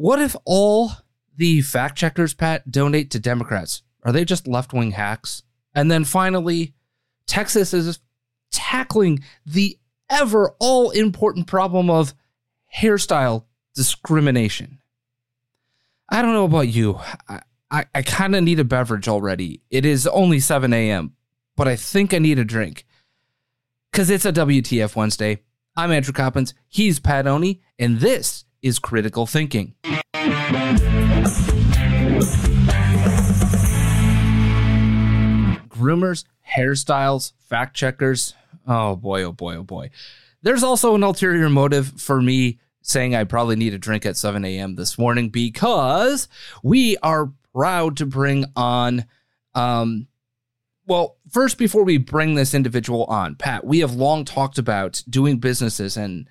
What if all the fact checkers, Pat, donate to Democrats? Are they just left wing hacks? And then finally, Texas is tackling the ever all important problem of hairstyle discrimination. I don't know about you. I, I, I kind of need a beverage already. It is only 7 a.m., but I think I need a drink because it's a WTF Wednesday. I'm Andrew Coppins. He's Pat Oney, and this is Critical Thinking. Groomers, hairstyles, fact checkers. Oh boy, oh boy, oh boy. There's also an ulterior motive for me saying I probably need a drink at 7 a.m. this morning because we are proud to bring on um, well, first, before we bring this individual on, Pat, we have long talked about doing businesses and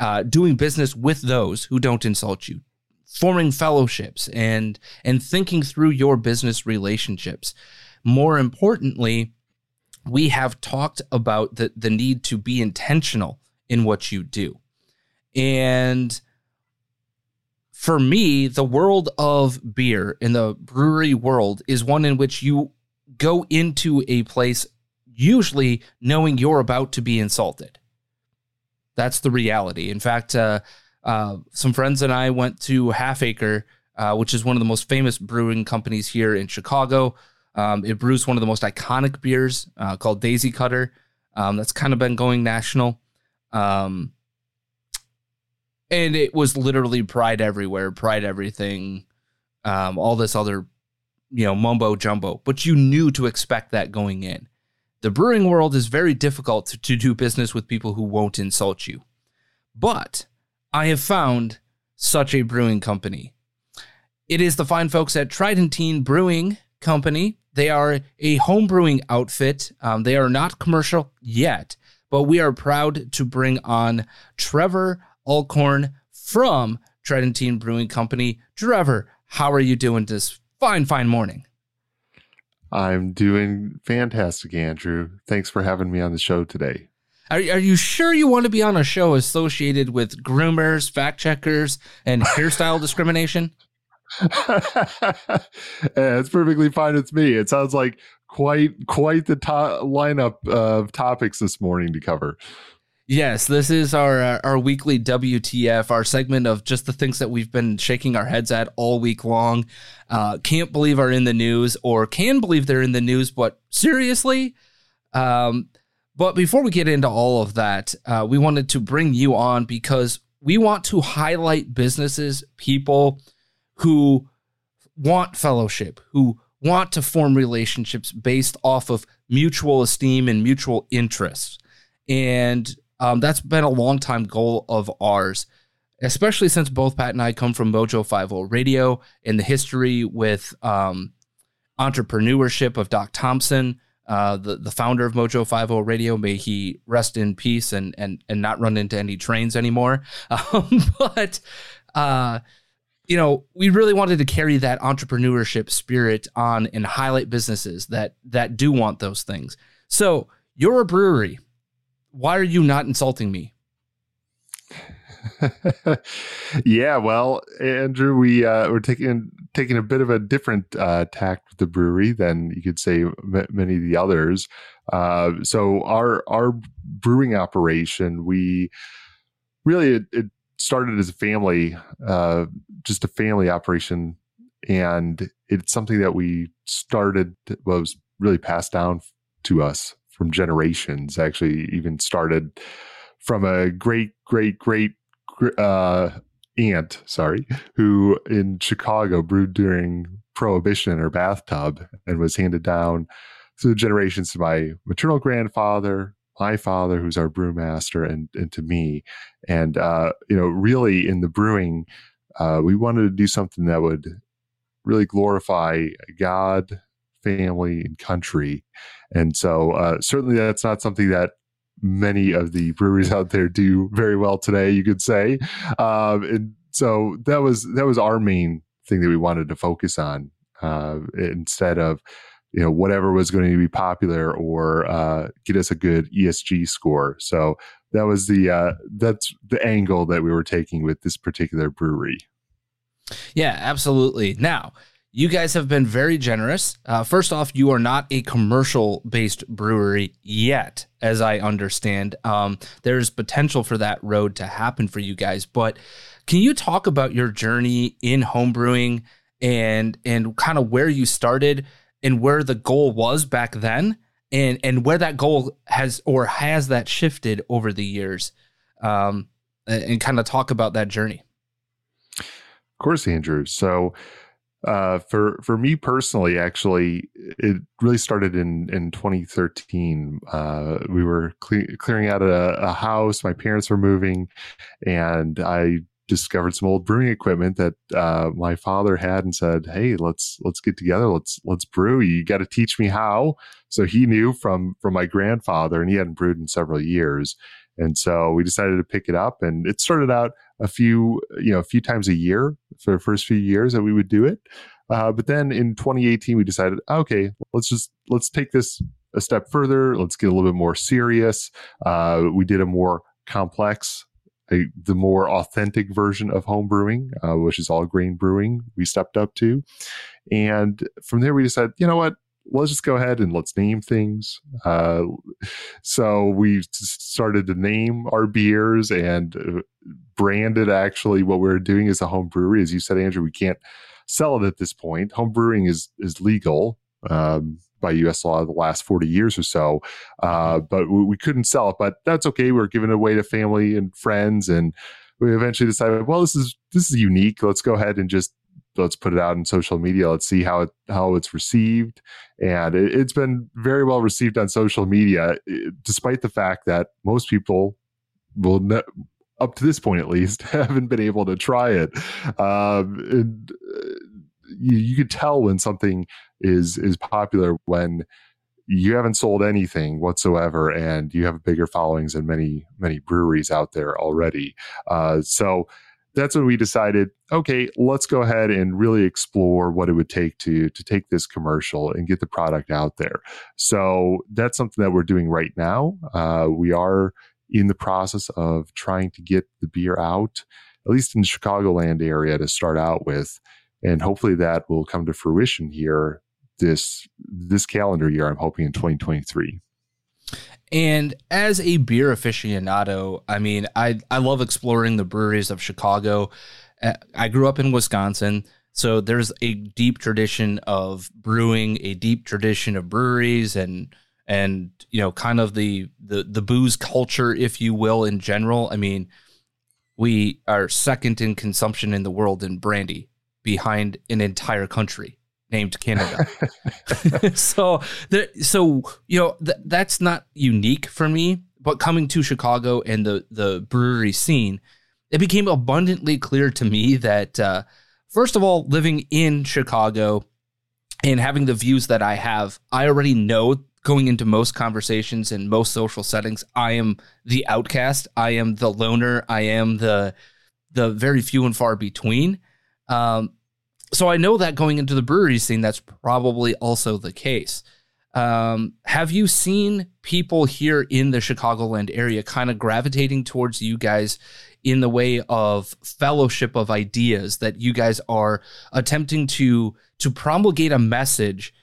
uh, doing business with those who don't insult you, forming fellowships, and and thinking through your business relationships. More importantly, we have talked about the the need to be intentional in what you do, and for me, the world of beer in the brewery world is one in which you go into a place usually knowing you're about to be insulted. That's the reality. In fact, uh, uh, some friends and I went to Half Acre, uh, which is one of the most famous brewing companies here in Chicago. Um, it brews one of the most iconic beers uh, called Daisy Cutter. Um, that's kind of been going national. Um, and it was literally pride everywhere, pride everything, um, all this other you know, mumbo jumbo, but you knew to expect that going in. The brewing world is very difficult to, do business with people who won't insult you. But I have found such a brewing company. It is the fine folks at Tridentine Brewing Company. They are a home brewing outfit. Um, they are not commercial yet, but we are proud to bring on Trevor Acorn from Tridentine Brewing Company. Trevor, how are you doing this fine, fine morning. I'm doing fantastic, Andrew. Thanks for having me on the show today. Are, are you sure you want to be on a show associated with groomers, fact checkers, and hairstyle discrimination? yeah, it's perfectly fine with me. It sounds like quite quite the to- lineup of topics this morning to cover. Yes, this is our uh, our weekly WTF, our segment of just the things that we've been shaking our heads at all week long. Uh, can't believe are in the news, or can believe they're in the news, but seriously. Um, but before we get into all of that, uh, we wanted to bring you on because we want to highlight businesses, people who want fellowship, who want to form relationships based off of mutual esteem and mutual interests. And um, that's been a long time goal of ours, especially since both Pat and I come from Mojo 50 Radio and the history with um, entrepreneurship of Doc Thompson. uh, the the founder of Mojo Five O Radio. May he rest in peace and and and not run into any trains anymore. Um, but uh, you know, we really wanted to carry that entrepreneurship spirit on and highlight businesses that that do want those things. So you're a brewery. Why are you not insulting me? yeah, well, Andrew, we uh, we're taking taking a bit of a different uh, tact with the brewery than you could say m- many of the others. Uh, so our our brewing operation, we really it, it started as a family, uh, just a family operation, and it's something that we started was really passed down to us from generations. Actually, even started from a great great great uh, aunt, sorry, who in Chicago brewed during Prohibition in her bathtub and was handed down through generations to my maternal grandfather, my father, who's our brewmaster, and and to me. And uh, you know, really in the brewing, uh, we wanted to do something that would really glorify God, family, and country. And so, uh, certainly, that's not something that many of the breweries out there do very well today. You could say, um, and so that was that was our main thing that we wanted to focus on uh, instead of you know whatever was going to be popular or uh, get us a good ESG score. So that was the uh, that's the angle that we were taking with this particular brewery. Yeah, absolutely. Now you guys have been very generous. Uh, first off, you are not a commercial based brewery yet, as I understand. Um, there's potential for that road to happen for you guys. But can you talk about your journey in homebrewing and and kind of where you started and where the goal was back then, and and where that goal has or has that shifted over the years, um, and kind of talk about that journey. Of course, Andrew. So uh, for for me personally, actually, it really started in in 2013. Uh, we were cle- clearing out a, a, house. My parents were moving, and I discovered some old brewing equipment that uh, my father had, and said, "Hey, let's let's get together. Let's let's brew. You got to teach me how." So he knew from from my grandfather, and he hadn't brewed in several years. And so we decided to pick it up, and it started out a few, you know, a few times a year for the first few years that we would do it. Uh, but then in 2018, we decided, okay, let's just let's take this a step further. Let's get a little bit more serious. Uh, we did a more complex, a, the more authentic version of home brewing, uh, which is all grain brewing. We stepped up to, and from there we decided, you know what, let's just go ahead and let's name things. Uh, so we started to name our beers and uh, branded actually what we are doing as a home brewery. As you said, Andrew, we can't sell it at this point. Home brewing is is legal. Um, by U.S. law the last 40 years or so. Uh, but we, we, couldn't sell it, but that's okay. We're giving it away to family and friends. And we eventually decided, well, this is, this is unique. Let's go ahead and just let's put it out in social media. Let's see how it how it's received, and it, has been very well received on social media, despite the fact that most people will. Ne- up to this point, at least, haven't been able to try it. Um, and uh, you, you could tell when something is is popular when you haven't sold anything whatsoever and you have bigger followings than many many breweries out there already uh, so that's when we decided, okay, let's go ahead and really explore what it would take to to take this commercial and get the product out there. So that's something that we're doing right now. Uh, we are in the process of trying to get the beer out, at least in the Chicagoland area to start out with, and hopefully that will come to fruition here this this calendar year. I'm hoping in 2023. And as a beer aficionado, I mean, I I love exploring the breweries of Chicago. Uh, I grew up in Wisconsin, so there's a deep tradition of brewing, a deep tradition of breweries, and and you know, kind of the the the booze culture, if you will, in general. I mean, we are second in consumption in the world in brandy, behind an entire country named Canada. so there, so you know th- that's not unique for me, but coming to Chicago and the the brewery scene, it became abundantly clear to me that uh, first of all, living in Chicago and having the views that I have, I already know going into most conversations and most social settings, I am the outcast. I am the loner. I am the the very few and far between. Um, so I know that going into the brewery scene, that's probably also the case. Um, have you seen people here in the Chicagoland area kind of gravitating towards you guys in the way of fellowship of ideas that you guys are attempting to to promulgate a message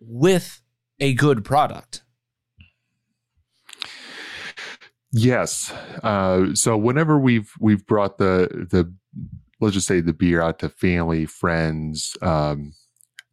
with a good product? Yes. Uh, so whenever we've we've brought the the let's just say the beer out to family, friends, um,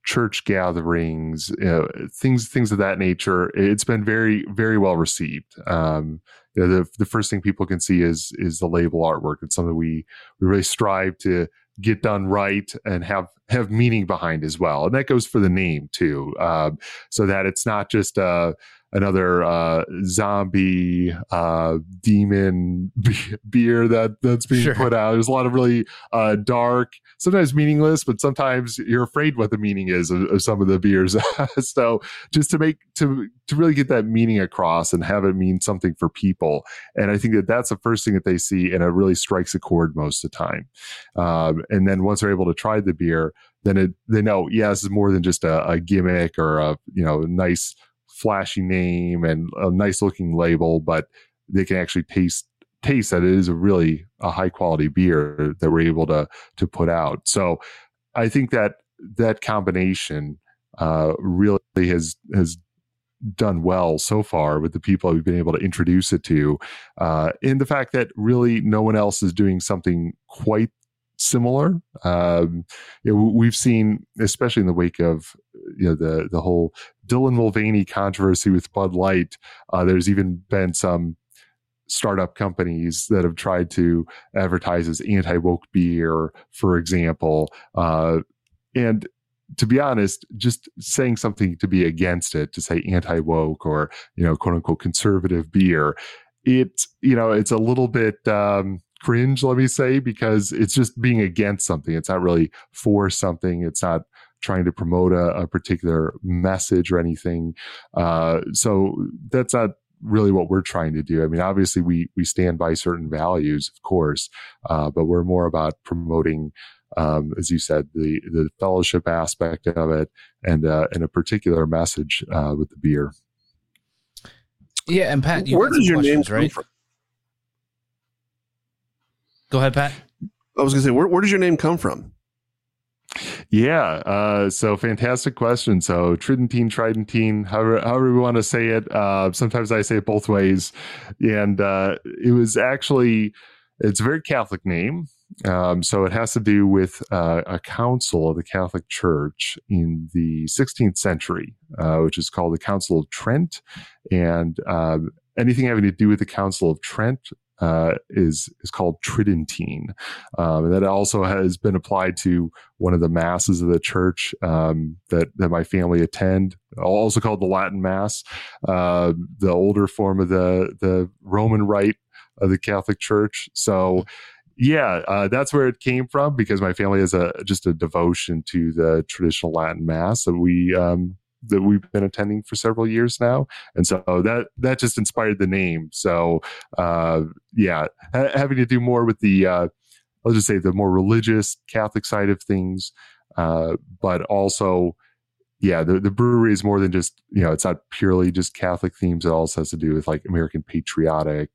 church gatherings, you know, things things of that nature, it's been very very well received. Um, you know, the the first thing people can see is is the label artwork. It's something we we really strive to get done right and have have meaning behind as well, and that goes for the name too, um, so that it's not just a another uh, zombie uh, demon beer that that's being sure. put out. There's a lot of really uh, dark, sometimes meaningless, but sometimes you're afraid what the meaning is of, of some of the beers. so just to make to to really get that meaning across and have it mean something for people, and I think that that's the first thing that they see, and it really strikes a chord most of the time. Um, and then once they're able to try the beer, then it, they know, yeah, this is more than just a, a gimmick or a you know nice flashy name and a nice looking label, but they can actually taste taste that it is a really a high quality beer that we're able to to put out. So I think that that combination uh, really has has done well so far with the people we've been able to introduce it to, uh, in the fact that really no one else is doing something quite similar. Um, we've seen, especially in the wake of you know the the whole Dylan Mulvaney controversy with Bud Light. Uh, there's even been some startup companies that have tried to advertise as anti woke beer, for example. Uh, and to be honest, just saying something to be against it, to say anti woke or, you know, quote unquote conservative beer, it's, you know, it's a little bit, um, cringe, let me say, because it's just being against something. It's not really for something. It's not trying to promote a, a particular message or anything. Uh, so that's not really what we're trying to do. I mean, obviously we we stand by certain values, of course, uh, but we're more about promoting, um, as you said, the the fellowship aspect of it and uh, and a particular message uh, with the beer. Yeah, and Pat, where does your name come right? from? Go ahead, Pat. I was going to say, where, where does your name come from? Yeah, uh, so fantastic question. So Tridentine, Tridentine, however, however we want to say it. Uh, sometimes I say it both ways, and uh, it was actually it's a very Catholic name. Um, so it has to do with uh, a council of the Catholic Church in the 16th century, uh, which is called the Council of Trent, and um, anything having to do with the Council of Trent uh, is is called Tridentine. Um, and that also has been applied to one of the masses of the church um, that that my family attend, also called the Latin Mass, uh, the older form of the the Roman Rite of the Catholic Church. So. Yeah, uh, that's where it came from because my family has a just a devotion to the traditional Latin Mass. So we um, that we've been attending for several years now, and so that that just inspired the name. So uh, yeah, ha- having to do more with the uh, I'll just say the more religious Catholic side of things, uh, but also yeah, the, the brewery is more than just, you know, it's not purely just Catholic themes. It also has to do with like American patriotic,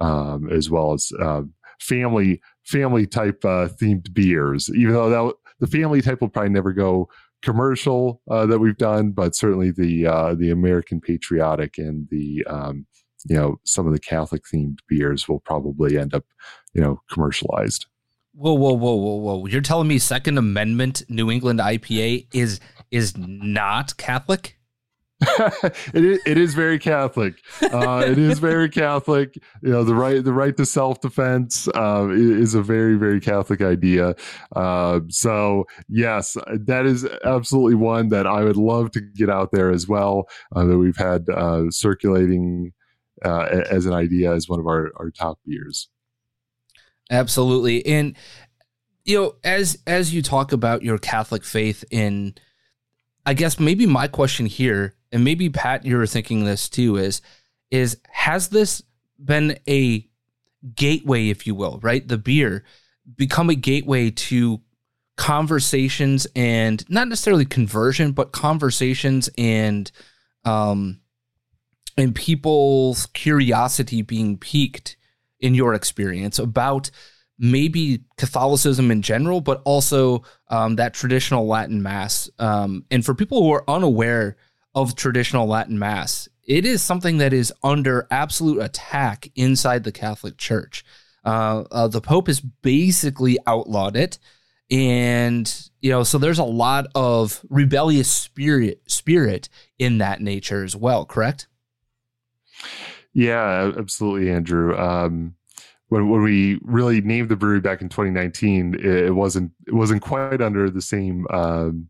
um, as well as, uh, family, family type, uh, themed beers, even though that, the family type will probably never go commercial uh, that we've done, but certainly the uh, the American patriotic and the um, you know some of the Catholic themed beers will probably end up you know commercialized. Whoa, whoa, whoa, whoa, whoa! You're telling me Second Amendment New England IPA is is not Catholic? it is it is very Catholic. Uh, it is very Catholic. You know, the right the right to self defense uh, is a very very Catholic idea. Uh, so yes, that is absolutely one that I would love to get out there as well. Uh, that we've had uh, circulating uh, as an idea as one of our our top beers. Absolutely, and you know, as as you talk about your Catholic faith in I guess maybe my question here, and maybe Pat, you're thinking this too, is is has this been a gateway, if you will, right? The beer become a gateway to conversations and not necessarily conversion, but conversations and um and people's curiosity being piqued in your experience about maybe Catholicism in general, but also um, that traditional Latin Mass. Um, and for people who are unaware of traditional Latin Mass, it is something that is under absolute attack inside the Catholic Church. Uh, uh, the Pope has basically outlawed it, and you know, so there's a lot of rebellious spirit spirit in that nature as well. Correct? Yeah, absolutely, Andrew. Um, when when we really named the brewery back in 2019, it, it wasn't it wasn't quite under the same um,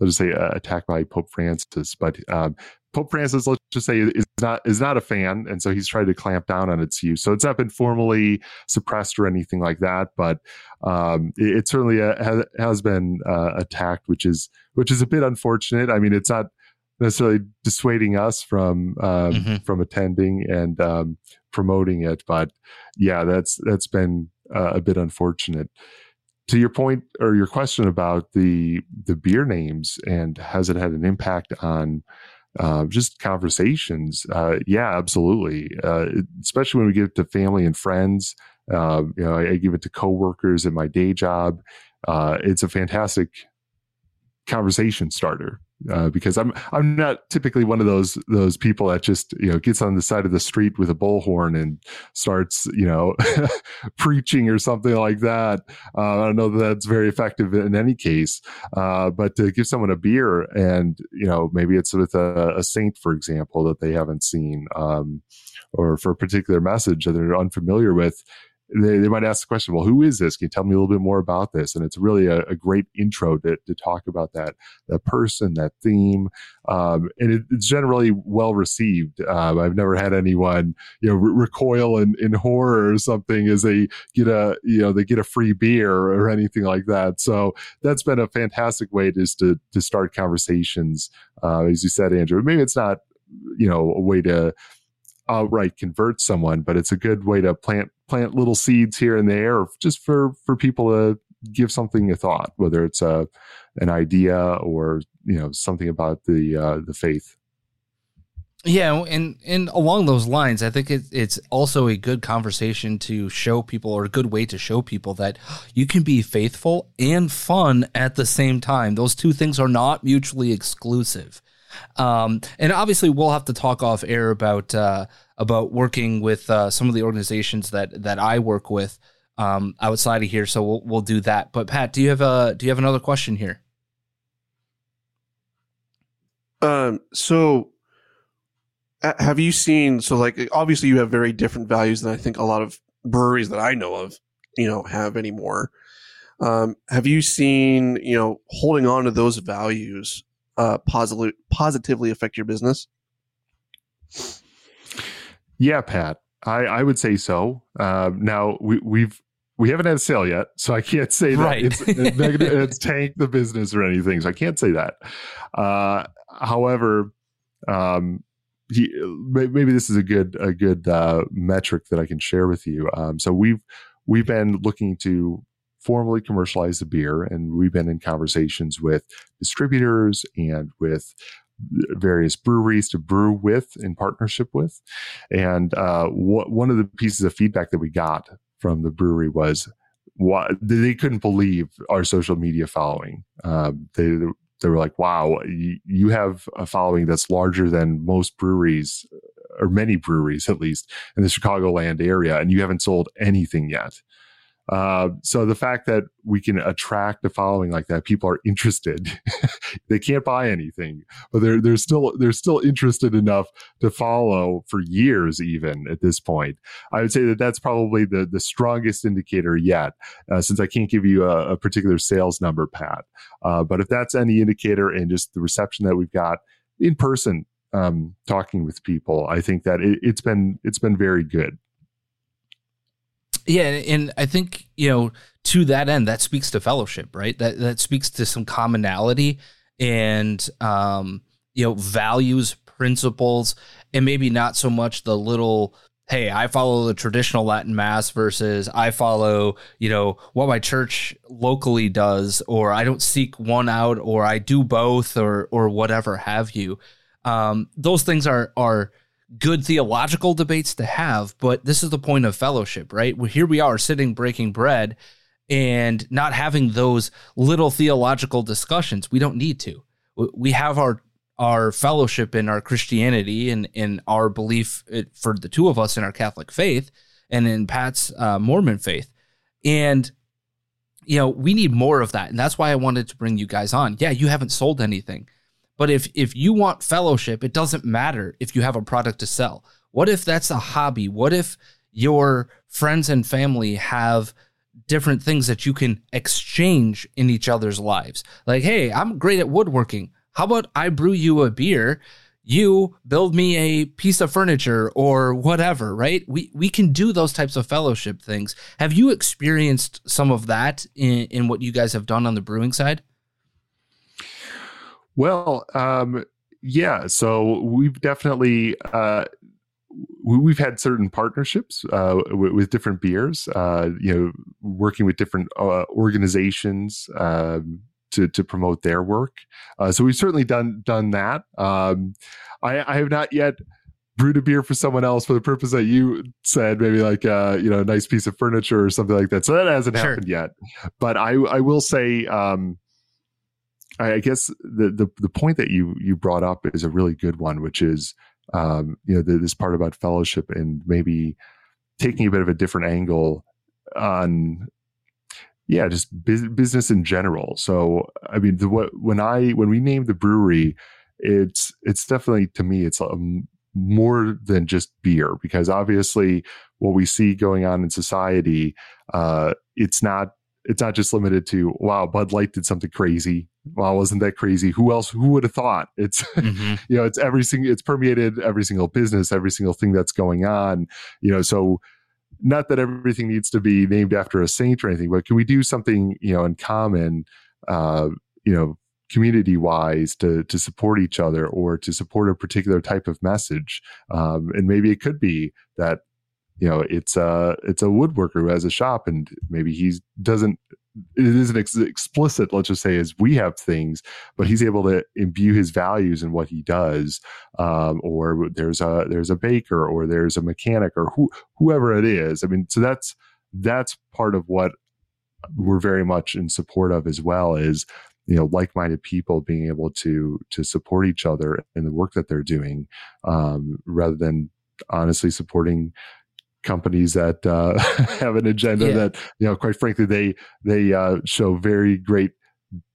let's just say uh, attack by Pope Francis, but um, Pope Francis, let's just say, is not is not a fan, and so he's tried to clamp down on its use. So it's not been formally suppressed or anything like that, but um, it, it, certainly uh, has, has, been uh, attacked, which is which is a bit unfortunate. I mean, it's not necessarily dissuading us from um, mm-hmm. from attending and um, promoting it. But yeah, that's that's been uh, a bit unfortunate. To your point or your question about the the beer names and has it had an impact on uh, just conversations? Uh, yeah, absolutely. Uh, especially when we give it to family and friends. Uh, you know, I, I, give it to coworkers at my day job. Uh, it's a fantastic conversation starter uh, because I'm I'm not typically one of those those people that just you know gets on the side of the street with a bullhorn and starts you know preaching or something like that. Uh, I don't know that that's very effective in any case, uh, but to give someone a beer and you know maybe it's with a, a saint, for example, that they haven't seen. Um, or for a particular message that they're unfamiliar with, they, they might ask the question, well, who is this? Can you tell me a little bit more about this? And it's really a, a great intro to, to talk about that, that person, that theme. Um, and it, it's generally well received. Um, I've never had anyone, you know, re- recoil in, in horror or something as they get a, you know, they get a free beer or anything like that. So that's been a fantastic way just to, to start conversations. Uh, as you said, Andrew, maybe it's not, you know, a way to, outright convert someone, but it's a good way to plant plant little seeds here and there, just for for people to give something a thought, whether it's a an idea or you know something about the uh, the faith. Yeah, and and along those lines, I think it, it's also a good conversation to show people, or a good way to show people that you can be faithful and fun at the same time. Those two things are not mutually exclusive. Um, and obviously, we'll have to talk off air about uh, about working with uh, some of the organizations that that I work with um, outside of here. So we'll we'll do that. But Pat, do you have a do you have another question here? Um. So, have you seen? So, like, obviously, you have very different values than I think a lot of breweries that I know of, you know, have anymore. Um, have you seen, you know, holding on to those values uh, positively positively affect your business? Yeah, Pat, I, I would say so. Uh, now we, we've we haven't had a sale yet, so I can't say that right. it's, it's, negative, it's tanked the business or anything. So I can't say that. Uh, however, um, he, maybe this is a good a good uh, metric that I can share with you. Um, so we've we've been looking to formally commercialize the beer. And we've been in conversations with distributors and with various breweries to brew with in partnership with. And uh, wh- one of the pieces of feedback that we got from the brewery was what they couldn't believe our social media following. Um, they they were like, "Wow, you, you have a following that's larger than most breweries." Or many breweries, at least in the Chicagoland area, and you haven't sold anything yet. Uh, so the fact that we can attract a following like that, people are interested. they can't buy anything, but they're they're still they're still interested enough to follow for years, even at this point. I would say that that's probably the the strongest indicator yet, uh, since I can't give you a, a particular sales number, Pat. Uh, but if that's any indicator, and just the reception that we've got in person, um, talking with people, I think that it, it's been it's been very good. Yeah, and I think you know to that end, that speaks to fellowship, right? That that speaks to some commonality and um, you know values, principles, and maybe not so much the little hey, I follow the traditional Latin mass versus I follow, you know, what my church locally does, or I don't seek one out, or I do both, or or whatever have you. Um, those things are are good theological debates to have, but this is the point of fellowship, right? Well, here we are sitting breaking bread and not having those little theological discussions. We don't need to. We have our our fellowship in our Christianity and in our belief for the two of us in our Catholic faith and in Pat's uh, Mormon faith. And, you know, we need more of that. And that's why I wanted to bring you guys on. Yeah, you haven't sold anything. But if if you want fellowship, it doesn't matter if you have a product to sell. What if that's a hobby? What if your friends and family have different things that you can exchange in each other's lives? Like, hey, I'm great at woodworking. How about I brew you a beer? You build me a piece of furniture or whatever, right? We we can do those types of fellowship things. Have you experienced some of that in, in what you guys have done on the brewing side? Well, um, yeah. So we've definitely uh, we've had certain partnerships uh, with, with, different beers. Uh, you know, working with different uh, organizations. Um, to to promote their work. Uh, so we've certainly done done that. Um, I, I have not yet brewed a beer for someone else for the purpose that you said, maybe like uh, you know a nice piece of furniture or something like that. So that hasn't sure. happened yet. But I I will say. Um, I guess the, the the point that you you brought up is a really good one, which is um, you know the, this part about fellowship and maybe taking a bit of a different angle on yeah, just business in general. So, I mean, the, what, when I when we named the brewery, it's it's definitely to me it's more than just beer because obviously what we see going on in society, uh, it's not it's not just limited to wow Bud Light did something crazy. Wow, wasn't that crazy? Who else? Who would have thought? It's mm-hmm. you know it's every single it's permeated every single business, every single thing that's going on. You know, so not that everything needs to be named after a saint or anything, but can we do something, you know, in common, uh, you know, community wise to to support each other or to support a particular type of message? Um, and maybe it could be that you know it's a it's a woodworker who has a shop and maybe he doesn't it isn't ex- explicit let's just say as we have things but he's able to imbue his values in what he does um, or there's a there's a baker or there's a mechanic or who, whoever it is. I mean so that's that's part of what we're very much in support of as well is you know like-minded people being able to to support each other in the work that they're doing um, rather than honestly supporting companies that uh, have an agenda yeah. that you know quite frankly they they uh, show very great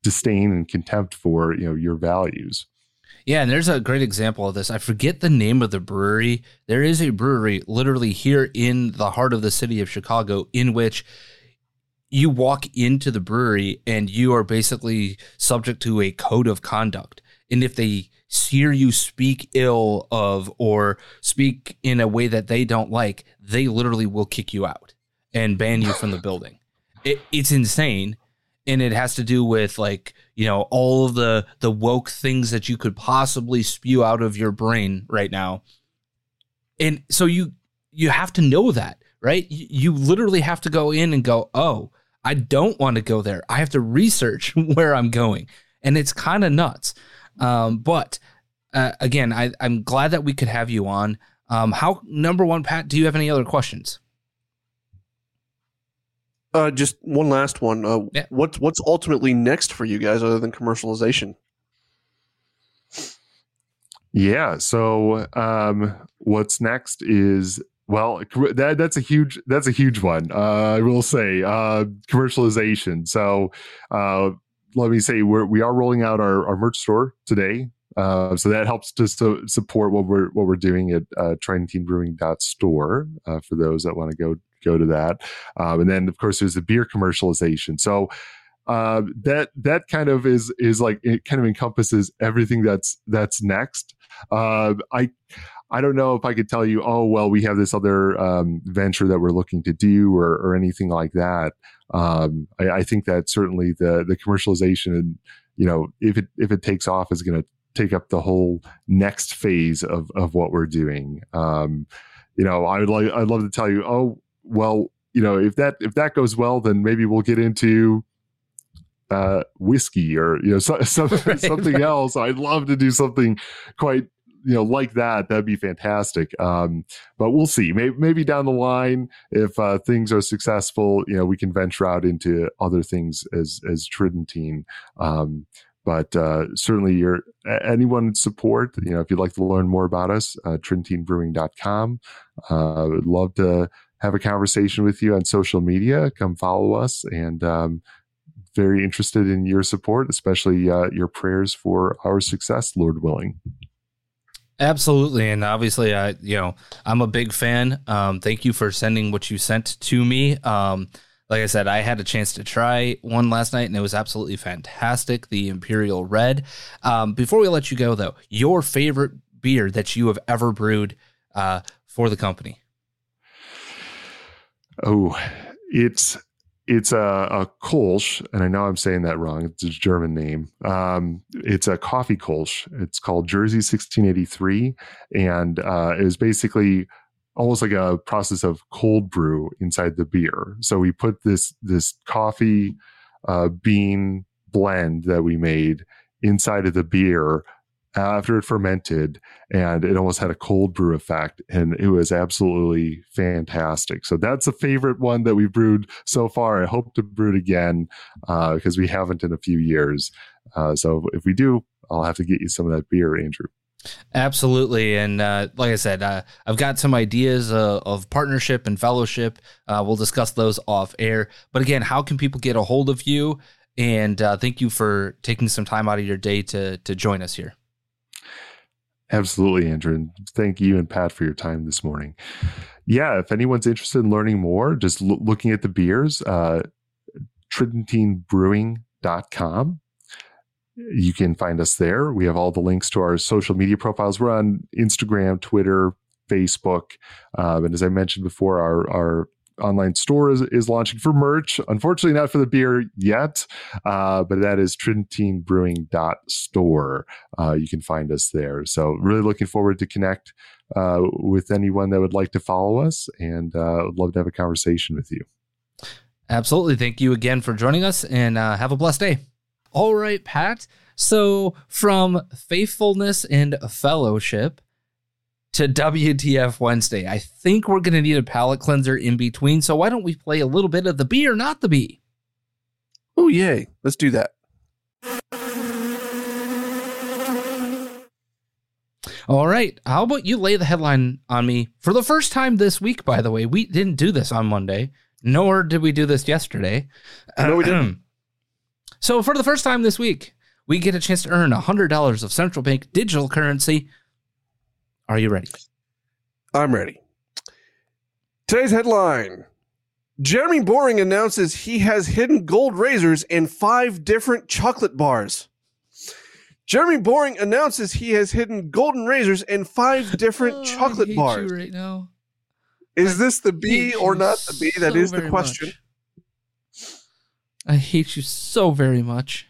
disdain and contempt for you know your values. Yeah and there's a great example of this. I forget the name of the brewery. There is a brewery literally here in the heart of the city of chicago in which you walk into the brewery and you are basically subject to a code of conduct and if they hear you speak ill of or speak in a way that they don't like, they literally will kick you out and ban you from the building. It, it's insane. And it has to do with like, you know, all of the the woke things that you could possibly spew out of your brain right now. And so you you have to know that, right? You, you literally have to go in and go, "Oh, I don't want to go there. I have to research where I'm going." And it's kind of nuts. Um, but uh, again, I, I'm glad that we could have you on. Um, how number one, Pat? Do you have any other questions? Uh, just one last one. Uh, yeah. What's what's ultimately next for you guys, other than commercialization? Yeah. So, um, what's next is well, that that's a huge that's a huge one. Uh, I will say uh, commercialization. So, uh, let me say we're, we are rolling out our, our merch store today. Uh, so that helps to, to, support what we're what we're doing at uh, Store uh, for those that want to go go to that. Um, and then of course there's the beer commercialization. So uh, that that kind of is is like it kind of encompasses everything that's that's next. Uh, I I don't know if I could tell you, oh well, we have this other um, venture that we're looking to do or or anything like that. Um, I, I, think that certainly the the commercialization and you know, if it if it takes off, is going to take up the whole next phase of of what we're doing. Um, you know, I would like I'd love to tell you, oh well, you know, if that if that goes well, then maybe we'll get into uh, whiskey or you know so, so, right, something right. else. I'd love to do something quite you know like that that'd be fantastic. Um, but we'll see. Maybe, maybe down the line if uh, things are successful you know we can venture out into other things as as tridentine. Um, but uh, certainly your anyone support you know if you'd like to learn more about us uh, tridentinebrewing.com uh, would love to have a conversation with you on social media. Come follow us and um, very interested in your support especially uh, your prayers for our success lord willing Absolutely, and obviously, I you know I'm a big fan. Um, thank you for sending what you sent to me. Um, like I said, I had a chance to try one last night, and it was absolutely fantastic. The Imperial Red. Um, before we let you go, though, your favorite beer that you have ever brewed uh, for the company? Oh, it's it's a, a Kolsch, and I know I'm saying that wrong. It's a German name. Um, it's a coffee Kolsch. It's called Jersey 1683, and uh, it was basically almost like a process of cold brew inside the beer. So we put this this coffee uh, bean blend that we made inside of the beer after it fermented and it almost had a cold brew effect and it was absolutely fantastic so that's a favorite one that we brewed so far i hope to brew it again because uh, we haven't in a few years uh, so if we do i'll have to get you some of that beer andrew Absolutely, and uh, like I said, uh, I've got some ideas uh, of partnership and fellowship. Uh, we'll discuss those off air. But again, how can people get a hold of you? And uh, thank you for taking some time out of your day to to join us here. Absolutely, Andrew. And thank you and Pat for your time this morning. Yeah, if anyone's interested in learning more, just lo- looking at the beers, uh, tridentinebrewing.com. You can find us there. We have all the links to our social media profiles. We're on Instagram, Twitter, Facebook. Um, and as I mentioned before, our, our online store is, is launching for merch. Unfortunately, not for the beer yet, uh, but that is tridentinebrewing.store. Uh, you can find us there. So, really looking forward to connect uh, with anyone that would like to follow us and uh, would love to have a conversation with you. Absolutely. Thank you again for joining us and uh, have a blessed day. All right, Pat. So, from faithfulness and fellowship, to WTF Wednesday. I think we're going to need a palate cleanser in between. So why don't we play a little bit of the B or not the B? Oh, yay. Let's do that. All right. How about you lay the headline on me for the first time this week, by the way? We didn't do this on Monday, nor did we do this yesterday. No, we didn't. so, for the first time this week, we get a chance to earn $100 of central bank digital currency are you ready? I'm ready. Today's headline Jeremy Boring announces he has hidden gold razors in five different chocolate bars. Jeremy Boring announces he has hidden golden razors in five different oh, chocolate bars. right now. Is I this the B or not the B? That so is the question. Much. I hate you so very much.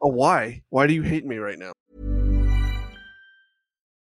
Oh, why? Why do you hate me right now?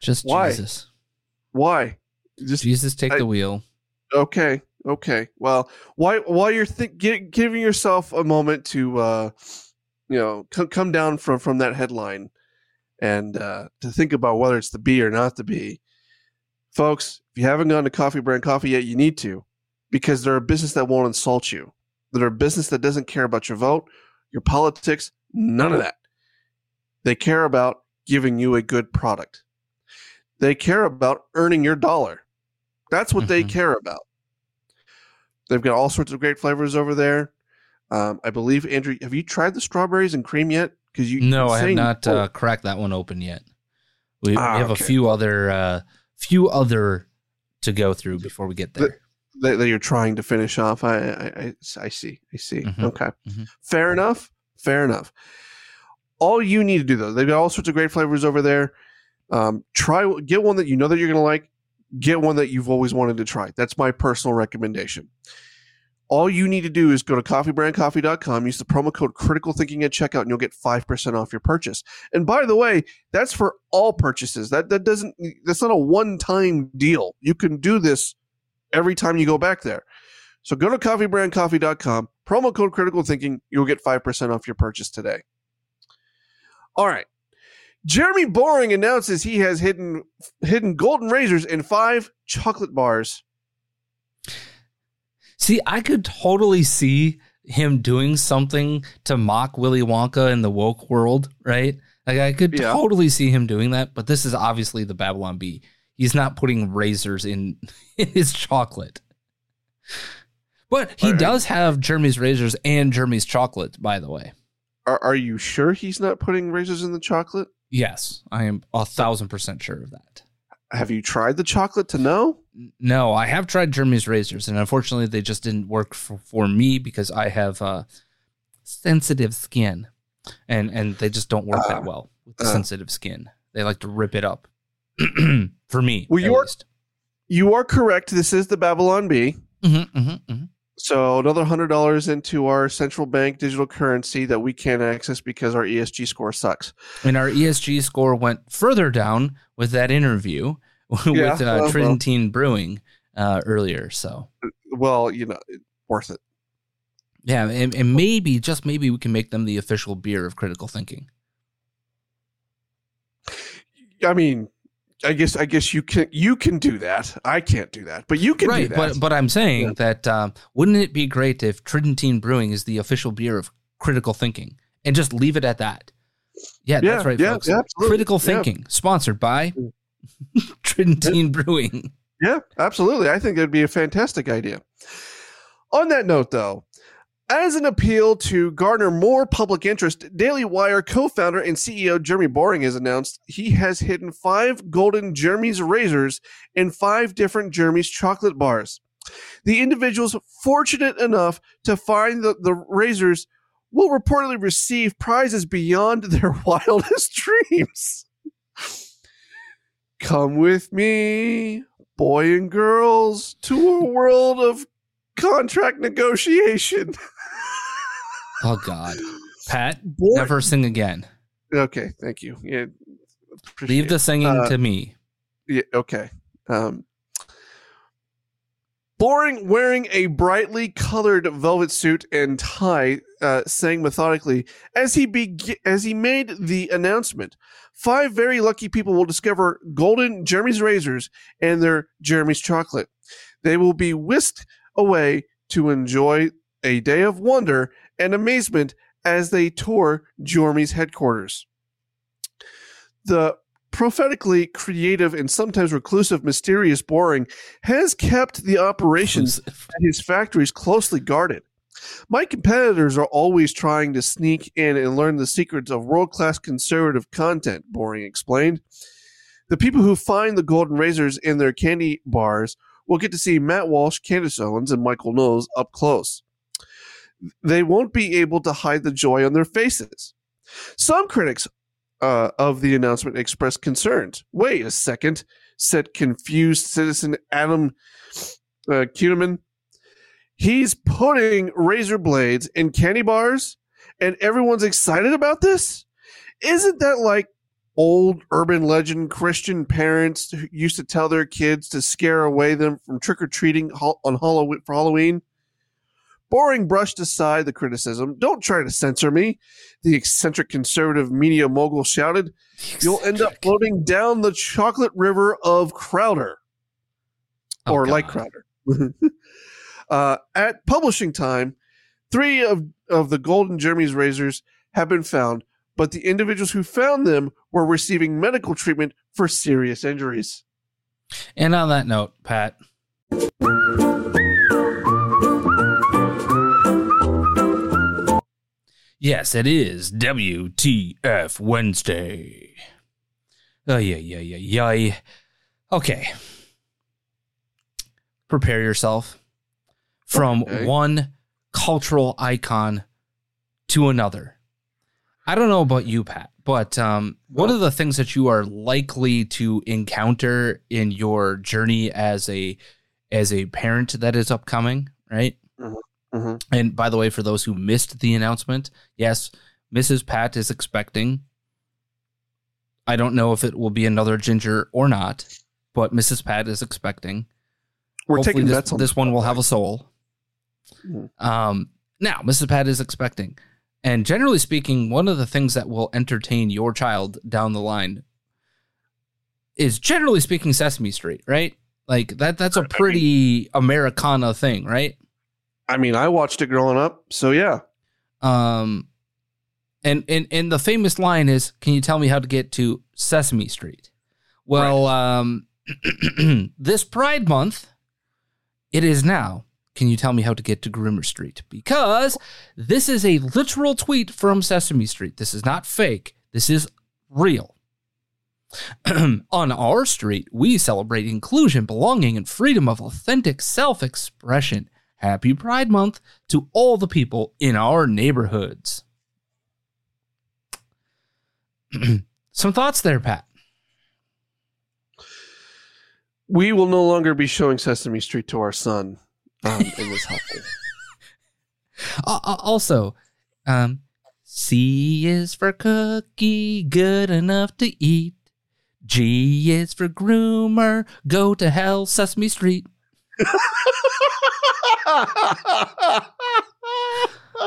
Just Why? Jesus. Why? Just Jesus take I, the wheel. Okay. Okay. Well, why while you're th- gi- giving yourself a moment to, uh, you know, c- come down from from that headline, and uh, to think about whether it's the B or not the B, folks. If you haven't gone to Coffee Brand Coffee yet, you need to, because they're a business that won't insult you. They're a business that doesn't care about your vote, your politics, none of that. They care about giving you a good product. They care about earning your dollar. That's what they Mhm. care about. They've got all sorts of great flavors over there. Um, I believe Andrew, have you tried the strawberries and cream yet? Because you No, I have not uh, cracked that one open yet. We, we Ah, have okay. a few other, uh, few other to go through before we get there. that, that you're trying to finish off. I I, I, see. I see. Mhm. Okay, Mhm. fair enough. Fair enough. All you need to do though, they've got all sorts of great flavors over there. Um, try get one that you know that you're going to like. Get one that you've always wanted to try. That's my personal recommendation. All you need to do is go to coffeebrandcoffee.com, use the promo code critical thinking at checkout, and you'll get 5% off your purchase. And by the way, that's for all purchases. That that doesn't that's not a one-time deal. You can do this every time you go back there. So go to coffeebrandcoffee.com, promo code critical thinking, you'll get 5% off your purchase today. All right. Jeremy Boring announces he has hidden hidden golden razors in five chocolate bars. See, I could totally see him doing something to mock Willy Wonka in the woke world, right? Like I could Yeah. totally see him doing that, but this is obviously the Babylon Bee. He's not putting razors in, in his chocolate. But he right. does have Jeremy's razors and Jeremy's chocolate, by the way. Are, are you sure he's not putting razors in the chocolate? Yes, I am a thousand percent sure of that. Have you tried the chocolate to know? No, I have tried Jeremy's razors, and unfortunately, they just didn't work for, for me because I have uh, sensitive skin, and and they just don't work that well with the uh. sensitive skin. They like to rip it up. for me, Well, at you are- least. You are correct. This is the Babylon Bee. Mhm, mhm, mhm. So another hundred dollars into our central bank digital currency that we can't access because our ESG score sucks. And our ESG score went further down with that interview with Yeah, uh, well, well. Brewing uh, earlier. So Well, you know, worth it. yeah, and, and maybe just maybe we can make them the official beer of critical thinking. I mean, I guess I guess you can you can do that. I can't do that, but you can do that. but but I'm saying Yeah. that um, wouldn't it be great if Tridentine Brewing is the official beer of critical thinking and just leave it at that? Yeah, Yeah, that's right, yeah, folks. yeah, absolutely. critical Yeah. thinking, sponsored by Tridentine Brewing. Yeah, absolutely. I think that'd be a fantastic idea. On that note, though, as an appeal to garner more public interest, Daily Wire co founder and CEO Jeremy Boring has announced he has hidden five golden Jeremy's razors in five different Jeremy's chocolate bars. The individuals fortunate enough to find the, the razors will reportedly receive prizes beyond their wildest dreams. Come with me, boy and girls, to a world of contract negotiation. Oh God, Pat, Boy- never sing again. Okay, thank you. Yeah, Leave the singing Uh, to me. Yeah, okay. Um, Boring, wearing a brightly colored velvet suit and tie, uh, sang methodically as he beg- as he made the announcement. Five very lucky people will discover golden Jeremy's razors and their Jeremy's chocolate. They will be whisked away to enjoy a day of wonder and amazement as they tour Jeremy's headquarters. The prophetically creative and sometimes reclusive, mysterious Boring has kept the operations at his factories closely guarded. My competitors are always trying to sneak in and learn the secrets of world class conservative content, Boring explained. The people who find the golden razors in their candy bars will get to see Matt Walsh, Candace Owens, and Michael Knowles up close. They won't be able to hide the joy on their faces. Some critics uh, of the announcement expressed concerns. Wait a second, said confused citizen Adam uh. He's putting razor blades in candy bars, and everyone's excited about this. Isn't that like old urban legend Christian parents used to tell their kids to scare away them from trick or treating on Halloween for Halloween. Boring brushed aside the criticism. Don't try to censor me, the eccentric conservative media mogul shouted. You'll end up floating down the chocolate river of Crowder. Oh, or God. like Crowder. uh, at publishing time, three of, of the golden Jeremy's razors have been found, but the individuals who found them were receiving medical treatment for serious injuries. And on that note, Pat. Yes, it is WTF Wednesday. Oh, yeah, yeah, yeah, yeah. Okay. Prepare yourself from Okay. one cultural icon to another. I don't know about you, Pat, but um, one of the things that you are likely to encounter in your journey as a as a parent that is upcoming, right? Mm-hmm. And by the way, for those who missed the announcement, yes, Mrs. Pat is expecting. I don't know if it will be another ginger or not, but Mrs. Pat is expecting. We're Hopefully taking this, bets on this one will have a soul. Mhm. Um, now, Mrs. Pat is expecting. And generally speaking, one of the things that will entertain your child down the line is generally speaking Sesame Street, right? Like that that's a pretty Americana thing, right? I mean, I watched it growing up, so yeah. Um and and and the famous line is, "Can you tell me how to get to Sesame Street?" Well, um this Pride month it is now. Can you tell me how to get to Groomer Street? Because this is a literal tweet from Sesame Street. This is not fake. This is real. On our street, we celebrate inclusion, belonging, and freedom of authentic self expression. Happy Pride Month to all the people in our neighborhoods. Some thoughts there, Pat. We will no longer be showing Sesame Street to our son um, household. Uh, uh, also, um, C is for cookie, good enough to eat. G is for groomer, go to hell, Sesame Street.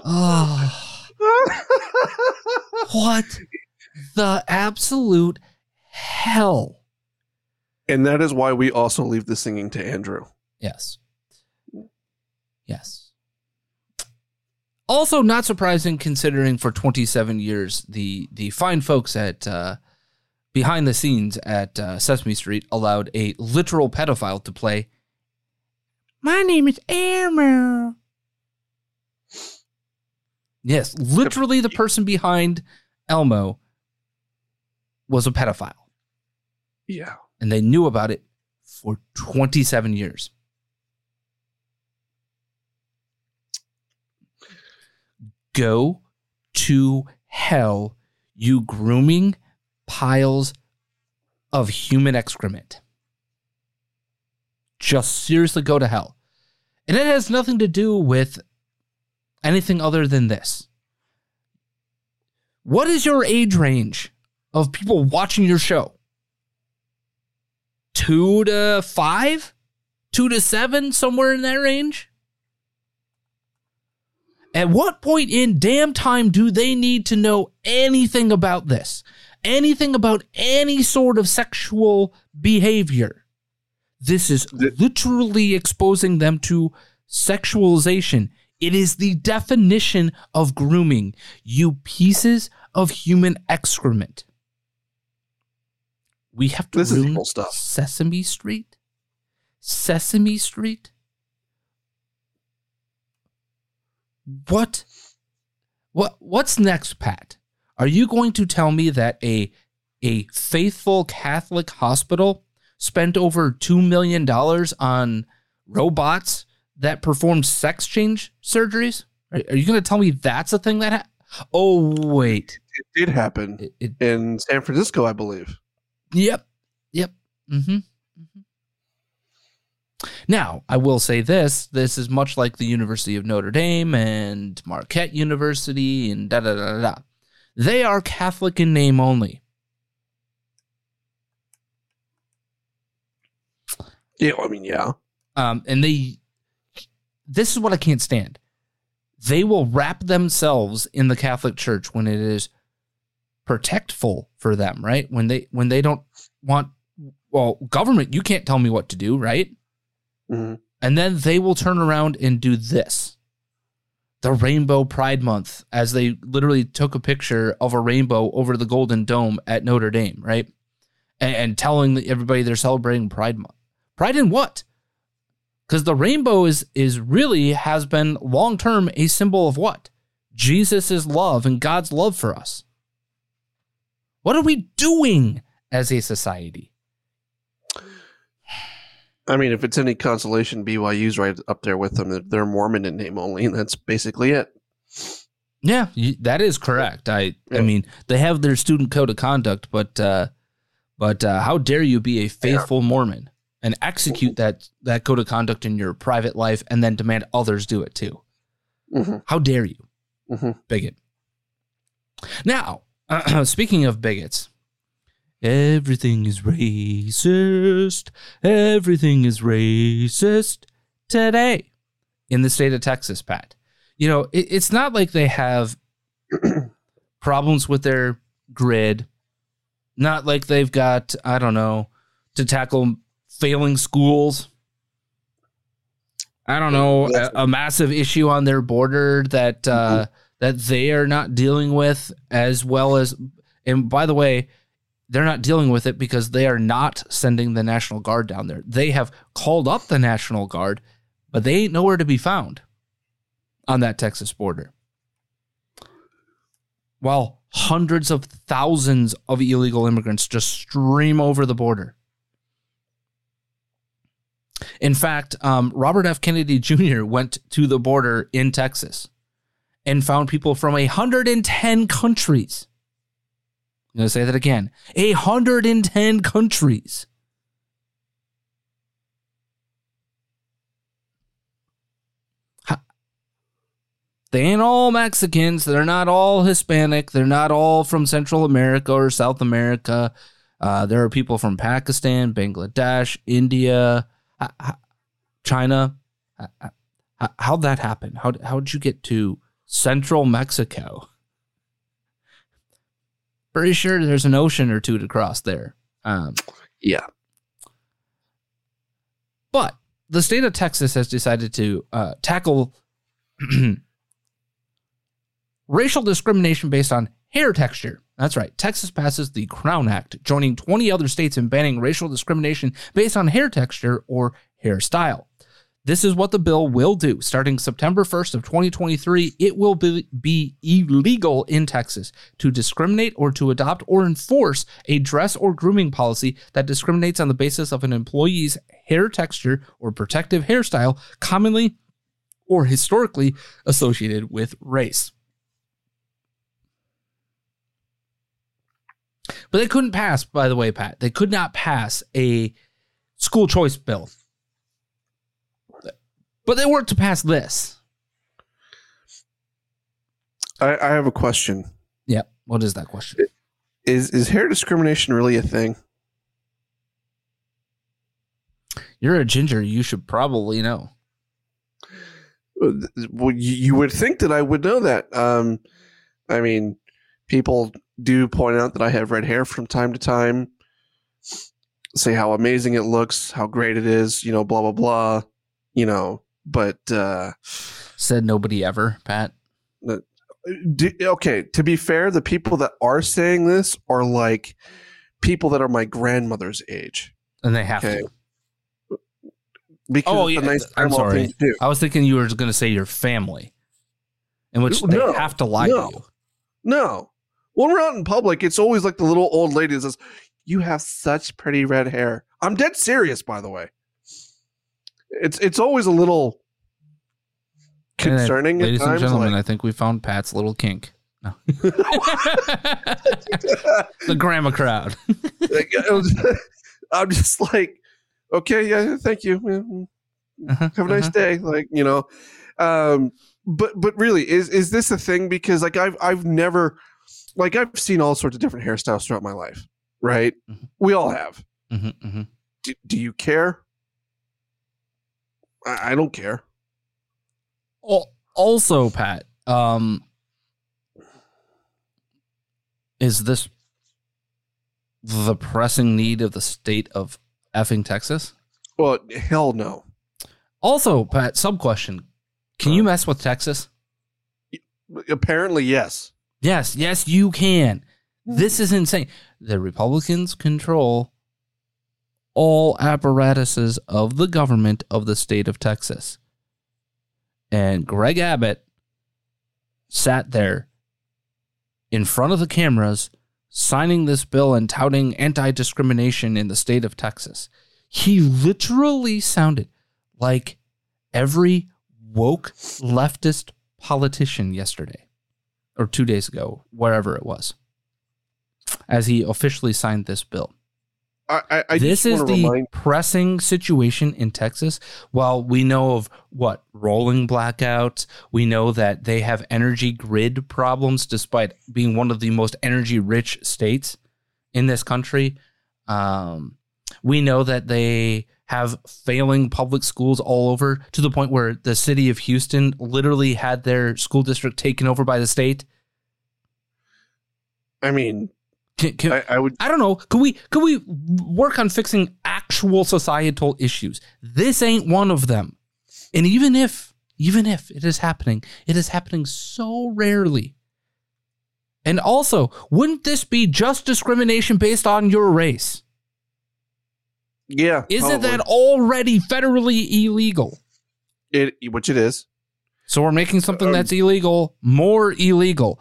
Oh, what the absolute hell? and that is why we also leave the singing to Andrew. Yes. Yes. Also, not surprising considering for 27 years, the the fine folks at uh, behind the scenes at uh, Sesame Street allowed a literal pedophile to play. My name is Elmo. Yes, literally, the person behind Elmo was a pedophile, Yeah. and they knew about it for 27 years. Go to hell, you grooming piles of human excrement. Just seriously go to hell. And it has nothing to do with anything other than this. What is your age range of people watching your show? Two to five? Two to seven? Somewhere in that range? At what point in damn time do they need to know anything about this? Anything about any sort of sexual behavior? This is literally exposing them to sexualization. It is the definition of grooming, you pieces of human excrement. We have to This is evil stuff. Sesame Street? Sesame Street? What what what's next, Pat? Are you going to tell me that a a faithful Catholic hospital spent over 2 million dollars on robots that perform sex change surgeries? Are, are you going to tell me that's a thing that ha- Oh, wait. It did happen It, it, in San Francisco, I believe. Yep. Yep. Mm-hmm. Now, I will say this this is much like the University of Notre Dame and Marquette University and da da da da. They are Catholic in name only. Yeah, I mean, yeah. Um, and they, this is what I can't stand. They will wrap themselves in the Catholic Church when it is protectful for them, right? When they when they don't want, well, government, you can't tell me what to do, right? Mhm. And then they will turn around and do this. The Rainbow Pride Month, as they literally took a picture of a rainbow over the Golden Dome at Notre Dame, right? And, and telling everybody they're celebrating Pride Month. Pride in what? Because the rainbow is is really has been long term a symbol of what? Jesus' love and God's love for us. What are we doing as a society? I mean, if it's any consolation, BYU's right up there with them. They're Mormon in name only, and that's basically it. Yeah, you, that is correct. I I mean, they have their student code of conduct, but uh, but uh, how dare you be a faithful Mormon and execute that that code of conduct in your private life and then demand others do it too? Mhm. How dare you, Mhm. bigot? Now, speaking of bigots, everything is racist. Everything is racist today in the state of Texas, Pat. You know, it, it's not like they have problems with their grid. Not like they've got, I don't know, to tackle failing schools. I don't know, a, a massive issue on their border that uh, that they are not dealing with as well as. And by the way, they're not dealing with it because they are not sending the National Guard down there. They have called up the National Guard, but they ain't nowhere to be found on that Texas border. While hundreds of thousands of illegal immigrants just stream over the border. In fact, um, Robert F. Kennedy Jr. went to the border in Texas and found people from 110 countries. I'm going to say that again 110 countries. They ain't all Mexicans. They're not all Hispanic. They're not all from Central America or South America. Uh, there are people from Pakistan, Bangladesh, India, China. How'd that happen? How how'd you get to Central Mexico? Pretty sure there's an ocean or two to cross there. Um, Yeah. but the state of Texas has decided to uh, tackle racial discrimination based on hair texture. That's right. Texas passes the Crown Act, joining 20 other states in banning racial discrimination based on hair texture or hairstyle. This is what the bill will do. Starting September 1st of 2023, it will be, be illegal in Texas to discriminate or to adopt or enforce a dress or grooming policy that discriminates on the basis of an employee's hair texture or protective hairstyle, commonly or historically associated with race. But they couldn't pass, by the way, Pat. They could not pass a school choice bill. But they were to pass this. I, I have a question. Yep. What is that question? Is is hair discrimination really a thing? You're a ginger. You should probably know. Well, you, you would think that I would know that. Um, I mean, people do point out that I have red hair from time to time. Say how amazing it looks, how great it is, you know, blah blah blah. You know, but uh, Said nobody ever, Pat. do, okay. To be fair, the people that are saying this are like people that are my grandmother's age. And they have Okay. to. Because Oh, yeah. nice I'm sorry. thing to do. I was thinking you were going to say your family, in which they No, have to lie no. to you. No. When we're out in public, it's always like the little old lady that says, You have such pretty red hair. I'm dead serious, by the way. It's it's always a little concerning ladies at and times. gentlemen, like- I think we found Pat's little kink. No. the grandma crowd. like, it was- I'm just like, okay, yeah, thank you. Uh-huh, Have a nice uh-huh. day. Like, you know. Um but but really, is is this a thing? Because like I've I've never like I've seen all sorts of different hairstyles throughout my life, right? Mhm. We all have. Mhm, mhm. Do, do you care? I, I don't care. Also, Pat, um, is this the pressing need of the state of effing Texas? Well, hell no. Also, Pat, sub question: Can you mess with Texas? Apparently, yes. Yes, yes, you can. This is insane. The Republicans control all apparatuses of the government of the state of Texas. And Greg Abbott sat there in front of the cameras signing this bill and touting anti discrimination in the state of Texas. He literally sounded like every woke leftist politician yesterday or two days ago, wherever it was, as he officially signed this bill. I, I, this is the remind- pressing situation in Texas. While we know of what rolling blackouts, we know that they have energy grid problems, despite being one of the most energy rich states in this country. Um, we know that they have failing public schools all over to the point where the city of Houston literally had their school district taken over by the state. I mean, Can, can, I, I would. I don't know. Could we could we work on fixing actual societal issues? This ain't one of them. And even if even if it is happening, it is happening so rarely. And also, wouldn't this be just discrimination based on your race? Yeah. Isn't probably. that already federally illegal? it? Which it is. So we're making something Um, that's illegal more illegal.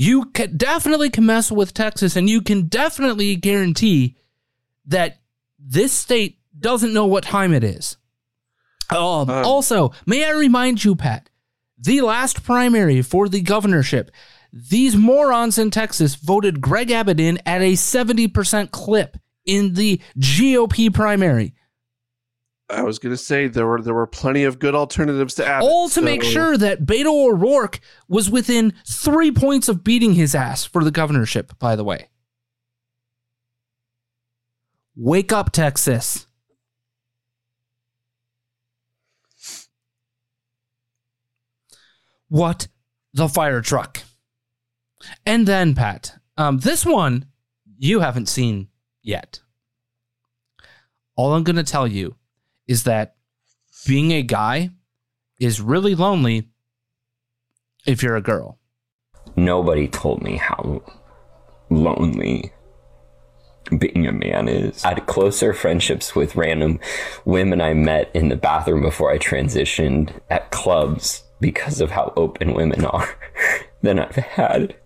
You can definitely can mess with Texas, and you can definitely guarantee that this state doesn't know what time it is. Um, Um, also, may I remind you, Pat, the last primary for the governorship, these morons in Texas voted Greg Abbott in at a 70% clip in the GOP primary. I was going to say there were there were plenty of good alternatives to Abbott. all to make sure that Beto O'Rourke was within three points of beating his ass for the governorship, by the way. Wake up, Texas. What the fire truck? And then, Pat, um, this one you haven't seen yet. All I'm going to tell you is that being a guy is really lonely if you're a girl. Nobody told me how lonely being a man is. I had closer friendships with random women I met in the bathroom before I transitioned at clubs because of how open women are than I've had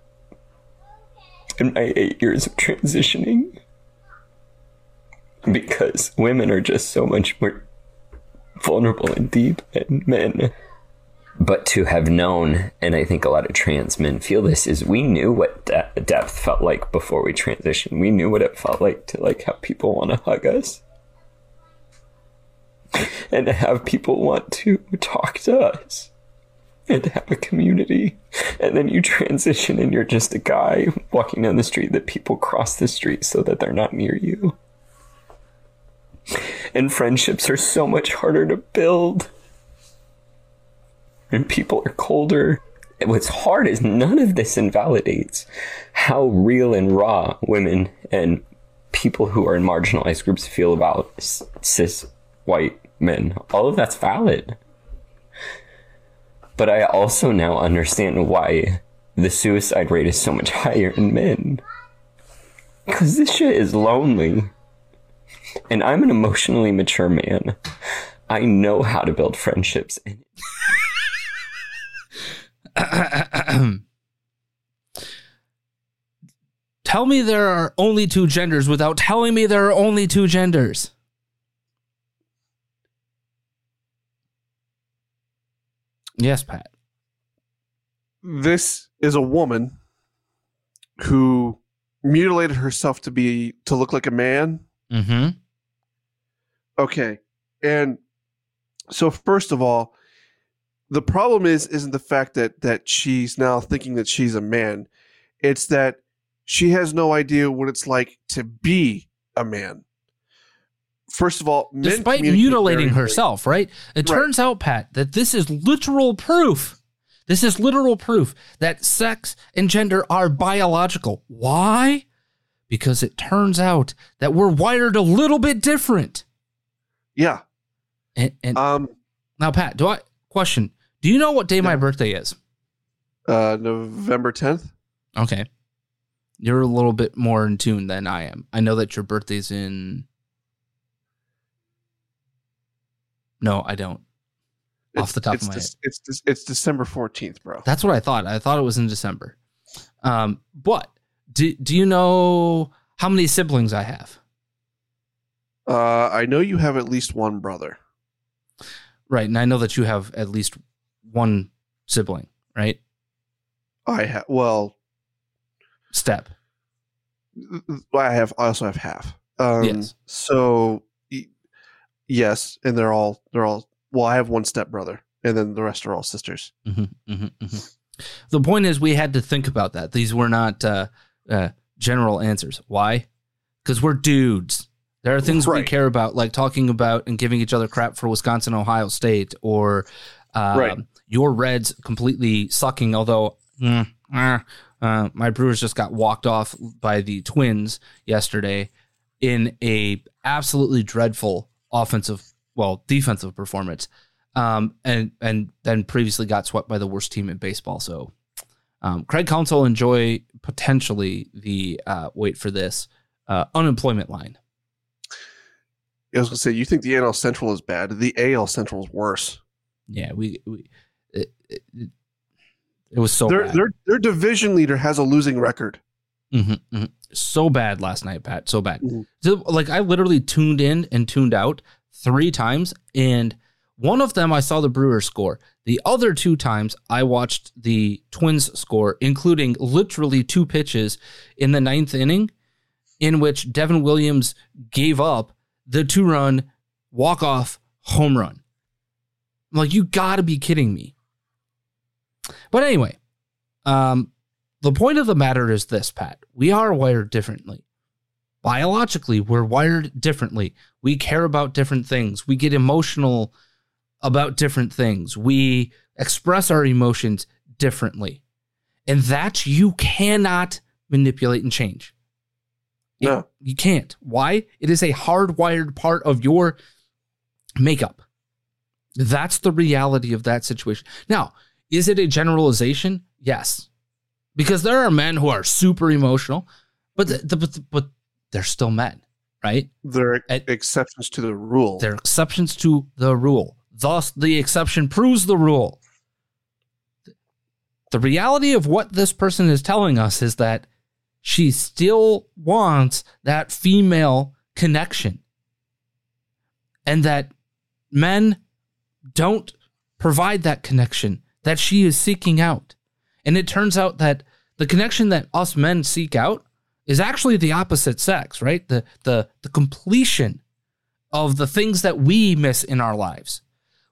in my eight years of transitioning. Because women are just so much more vulnerable and deep than men. But to have known, and I think a lot of trans men feel this, is we knew what de- depth felt like before we transitioned. We knew what it felt like to like have people want to hug us, and to have people want to talk to us, and to have a community. And then you transition, and you're just a guy walking down the street that people cross the street so that they're not near you. And friendships are so much harder to build and people are colder. What's hard is none of this invalidates how real and raw women and people who are in marginalized groups feel about cis white men. All of that's valid. But I also now understand why the suicide rate is so much higher in men. Because this shit is lonely. And I'm an emotionally mature man. I know how to build friendships. And Tell me there are only two genders without telling me there are only two genders. Yes, Pat. This is a woman who mutilated herself to be to look like a man. Mm-hmm. Okay. And so first of all, the problem is isn't the fact that that she's now thinking that she's a man. It's that she has no idea what it's like to be a man. first of all, despite mutilating herself, right? It Right. turns out, Pat, that this is literal proof. This is literal proof that sex and gender are biological. Why? Because it turns out that we're wired a little bit different. Yeah. And, and Um. now, Pat, do I question? Do you know what day my birthday is? Uh. November tenth. Okay, you're a little bit more in tune than I am. I know that your birthday's in. No, I don't. Off the top it's of my Dec- head. It's Dec- it's December fourteenth, bro. That's what I thought. I thought it was in December. Um, but do do you know how many siblings I have? Uh, I know you have at least one brother. Right, and I know that you have at least one sibling, right? I have. Well, Step. I have. I also have half. Um, Yes. So, yes, and they're all. They're all. Well, I have one step brother, and then the rest are all sisters. hmm hmm hmm The point is, we had to think about that. These were not uh, uh, general answers. Why? Because we're dudes. There are things we care about, like talking about and giving each other crap for Wisconsin, Ohio State, or um, Right. your Reds completely sucking. Although mm, ah, uh, my Brewers just got walked off by the Twins yesterday in a absolutely dreadful offensive, well, defensive performance um, and and then previously got swept by the worst team in baseball. So, um, Craig Counsell enjoy potentially the uh, wait for this uh, unemployment line. I was gonna say, you think the NL Central is bad? The AL Central is worse. Yeah, we, we it, it, it was so their bad. their their division leader has a losing record. Mhm, mhm. so bad last night, Pat. So bad. Mhm. So, like I literally tuned in and tuned out three times, and one of them I saw the Brewers score. The other two times I watched the Twins score, including literally two pitches in the ninth inning, in which Devin Williams gave up the two-run walk-off home run. I'm like, you got to be kidding me. But anyway, um, the point of the matter is this, Pat. We are wired differently. Biologically, we're wired differently. We care about different things. We get emotional about different things. We express our emotions differently. And that you cannot manipulate and change. It- No. you can't. Why? It is a hardwired part of your makeup. That's the reality of that situation. Now, is it a generalization? Yes. Because there are men who are super emotional, but the, the, but, but they're still men, right? There are At- exceptions to the rule. They're exceptions to the rule. Thus, the exception proves the rule. The reality of what this person is telling us is that she still wants that female connection. And that men don't provide that connection that she is seeking out. And it turns out that the connection that us men seek out is actually the opposite sex, right? The the the completion of the things that we miss in our lives.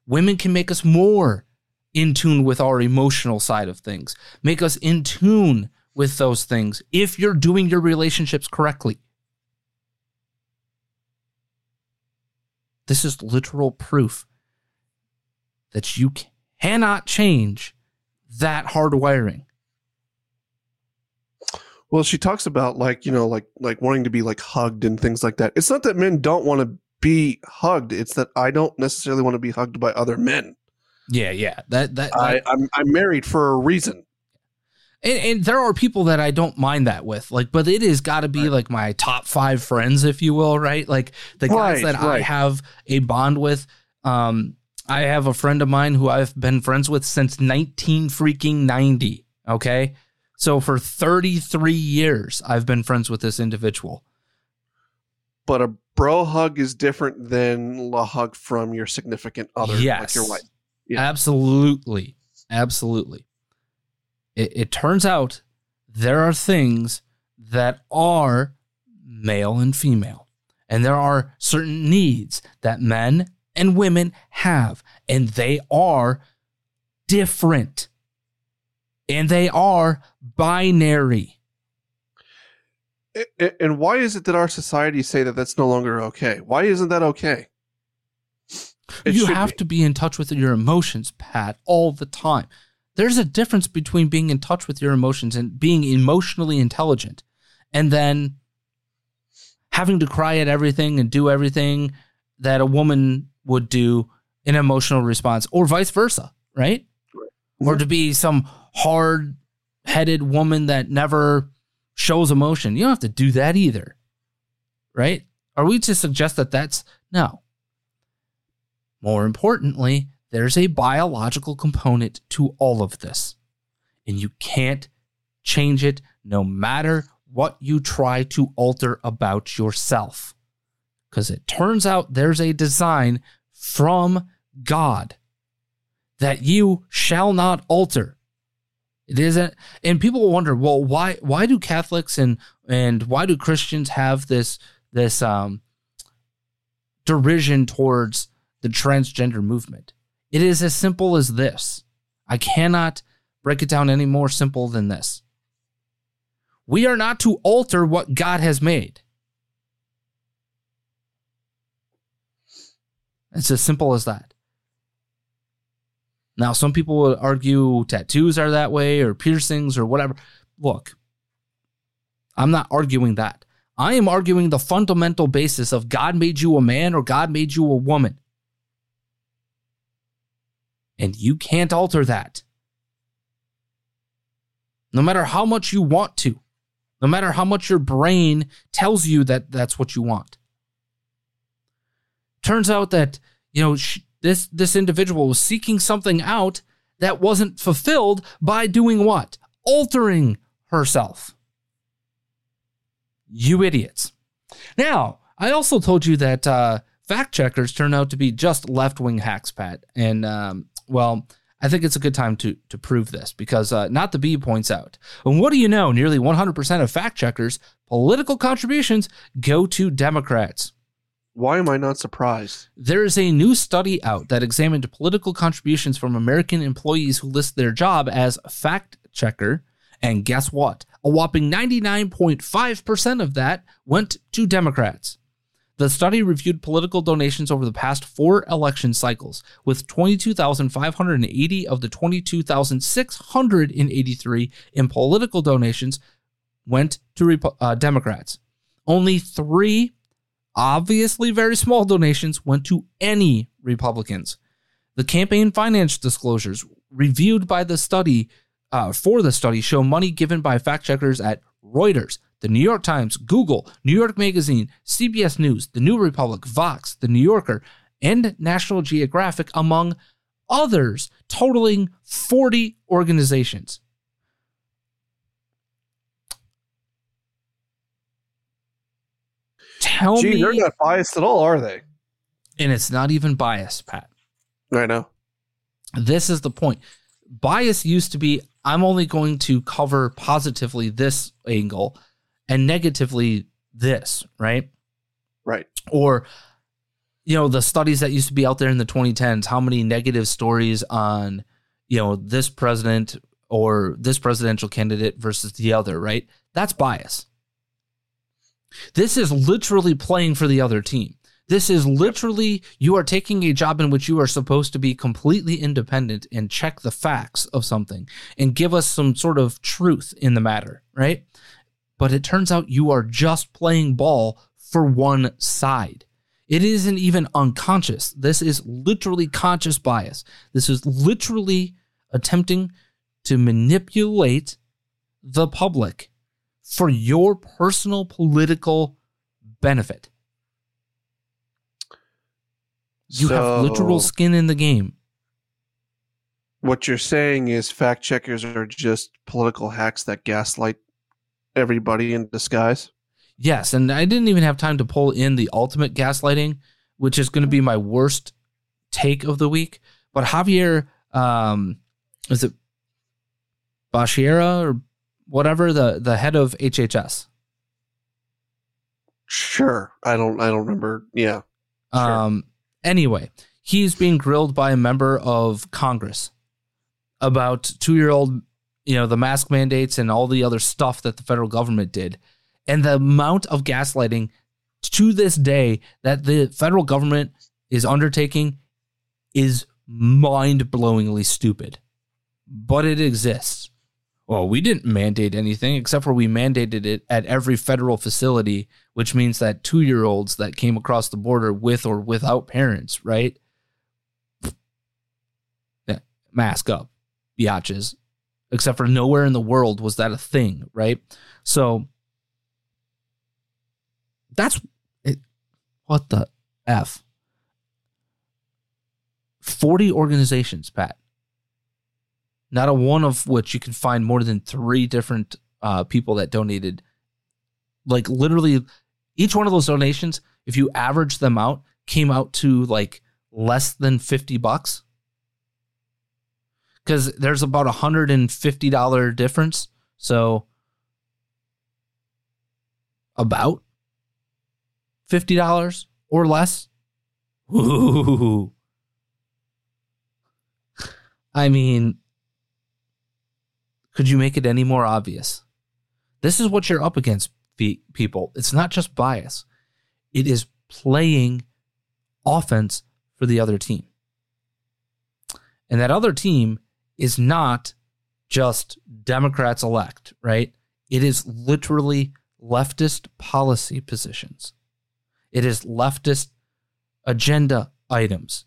Women can make us more in tune with our emotional side of things, make us in tune with those things if you're doing your relationships correctly. This is literal proof that you cannot change that hardwiring. Well, she talks about like you know like like wanting to be like hugged and things like that. It's not that men don't want to be hugged. It's that I don't necessarily want to be hugged by other men. Yeah, yeah. That that, I, I'm I'm married for a reason. And, and there are people that I don't mind that with, like, but it has got to be like my top five friends, if you will, right? Like the guys Right, that I have a bond with. Um, I have a friend of mine who I've been friends with since 19 freaking 90. Okay. So for 33 years, I've been friends with this individual. But a bro hug is different than a hug from your significant other, like your wife. Yeah. Absolutely. Absolutely. It, it turns out there are things that are male and female, and there are certain needs that men and women have, and they are different. And they are binary. And why is it that our society say that that's no longer okay? Why isn't that okay? It you have be. to be in touch with your emotions, Pat, all the time. There's a difference between being in touch with your emotions and being emotionally intelligent and then having to cry at everything and do everything that a woman would do in emotional response or vice versa, right? Or to be some hard headed woman that never shows emotion. You don't have to do that either, right? Are we to suggest that that's no? More importantly, there's a biological component to all of this, and you can't change it no matter what you try to alter about yourself. Because it turns out there's a design from God that you shall not alter. It isn't, and people wonder, well, why why do Catholics and and why do Christians have this this um derision towards the transgender movement? It is as simple as this. I cannot break it down any more simple than this. We are not to alter what God has made. It's as simple as that. Now, some people would argue tattoos are that way or piercings or whatever. Look, I'm not arguing that. I am arguing the fundamental basis of God made you a man or God made you a woman. And you can't alter that. No matter how much you want to, no matter how much your brain tells you that that's what you want. Turns out that, you know, sh- this this individual was seeking something out that wasn't fulfilled by doing what? Altering herself. You idiots. Now, I also told you that uh, fact checkers turn out to be just left wing hacks, Pat. And, um, well, I think it's a good time to, to prove this because uh, Not the Bee points out. And what do you know? Nearly 100% of fact checkers' political contributions go to Democrats. Why am I not surprised? There is a new study out that examined political contributions from American employees who list their job as fact checker. And guess what? A whopping 99.5% of that went to Democrats. The study reviewed political donations over the past four election cycles, with 22,580 of the 22,683 in political donations went to uh, Democrats. Only three obviously very small donations went to any Republicans. The campaign finance disclosures reviewed by the study uh, for the study show money given by fact checkers at Reuters, the New York Times, Google, New York Magazine, CBS News, The New Republic, Vox, The New Yorker, and National Geographic, among others, totaling 40 organizations. Tell Gee, me, they're not biased at all, are they? and it's not even biased, Pat. I know. This is the point. Bias used to be I'm only going to cover positively this angle and negatively this, right? Right. Or, you know, the studies that used to be out there in the 2010s, how many negative stories on, you know, this president or this presidential candidate versus the other, right? That's bias. This is literally playing for the other team. This is literally you are taking a job in which you are supposed to be completely independent and check the facts of something and give us some sort of truth in the matter, right? But it turns out you are just playing ball for one side. It isn't even unconscious. This is literally conscious bias. This is literally attempting to manipulate the public for your personal political benefit. You have literal skin in the game. What you're saying is fact checkers are just political hacks that gaslight everybody in disguise. Yes, and I didn't even have time to pull in the ultimate gaslighting, which is going to be my worst take of the week. But Xavier, um, is it Bashira or whatever the the head of HHS? Sure. I don't I don't remember. Yeah. Sure. Um, anyway, he's being grilled by a member of Congress about two year old, you know, the mask mandates and all the other stuff that the federal government did. And the amount of gaslighting to this day that the federal government is undertaking is mind blowingly stupid. But it exists. Well, we didn't mandate anything except for we mandated it at every federal facility, which means that two year olds that came across the border with or without parents, right? Yeah, mask up, biatches. Except for nowhere in the world was that a thing, right? So that's it. What the F? 40 organizations, Pat. Not a one of which you can find more than three different uh, people that donated. Like literally, each one of those donations, if you average them out, came out to like less than 50 bucks. Because there's about a $150 difference. So about $50 or less. Ooh. I mean, could you make it any more obvious? This is what you're up against, people. It's not just bias, it is playing offense for the other team. And that other team is not just Democrats elect, right? It is literally leftist policy positions. It is leftist agenda items.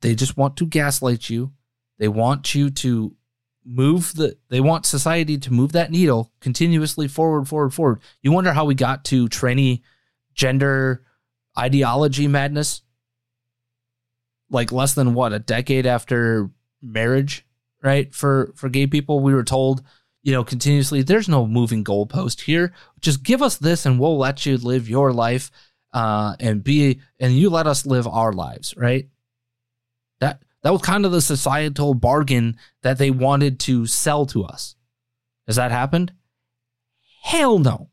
They just want to gaslight you. They want you to move the they want society to move that needle continuously forward forward forward. You wonder how we got to tranny gender ideology madness like less than what a decade after marriage, right? For for gay people, we were told, you know, continuously, there's no moving goalpost here. Just give us this, and we'll let you live your life, uh, and be, and you let us live our lives, right? That that was kind of the societal bargain that they wanted to sell to us. Has that happened? Hell no.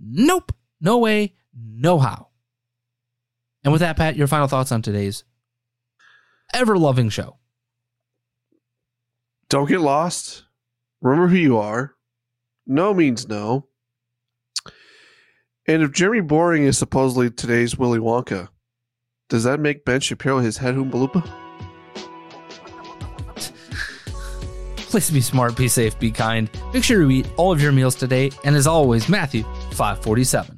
Nope. No way. No how. And with that, Pat, your final thoughts on today's ever loving show. Don't get lost. Remember who you are. No means no. And if Jeremy Boring is supposedly today's Willy Wonka, does that make Ben Shapiro his head Oompa Loompa? Please be smart, be safe, be kind. Make sure you eat all of your meals today. And as always, Matthew 547.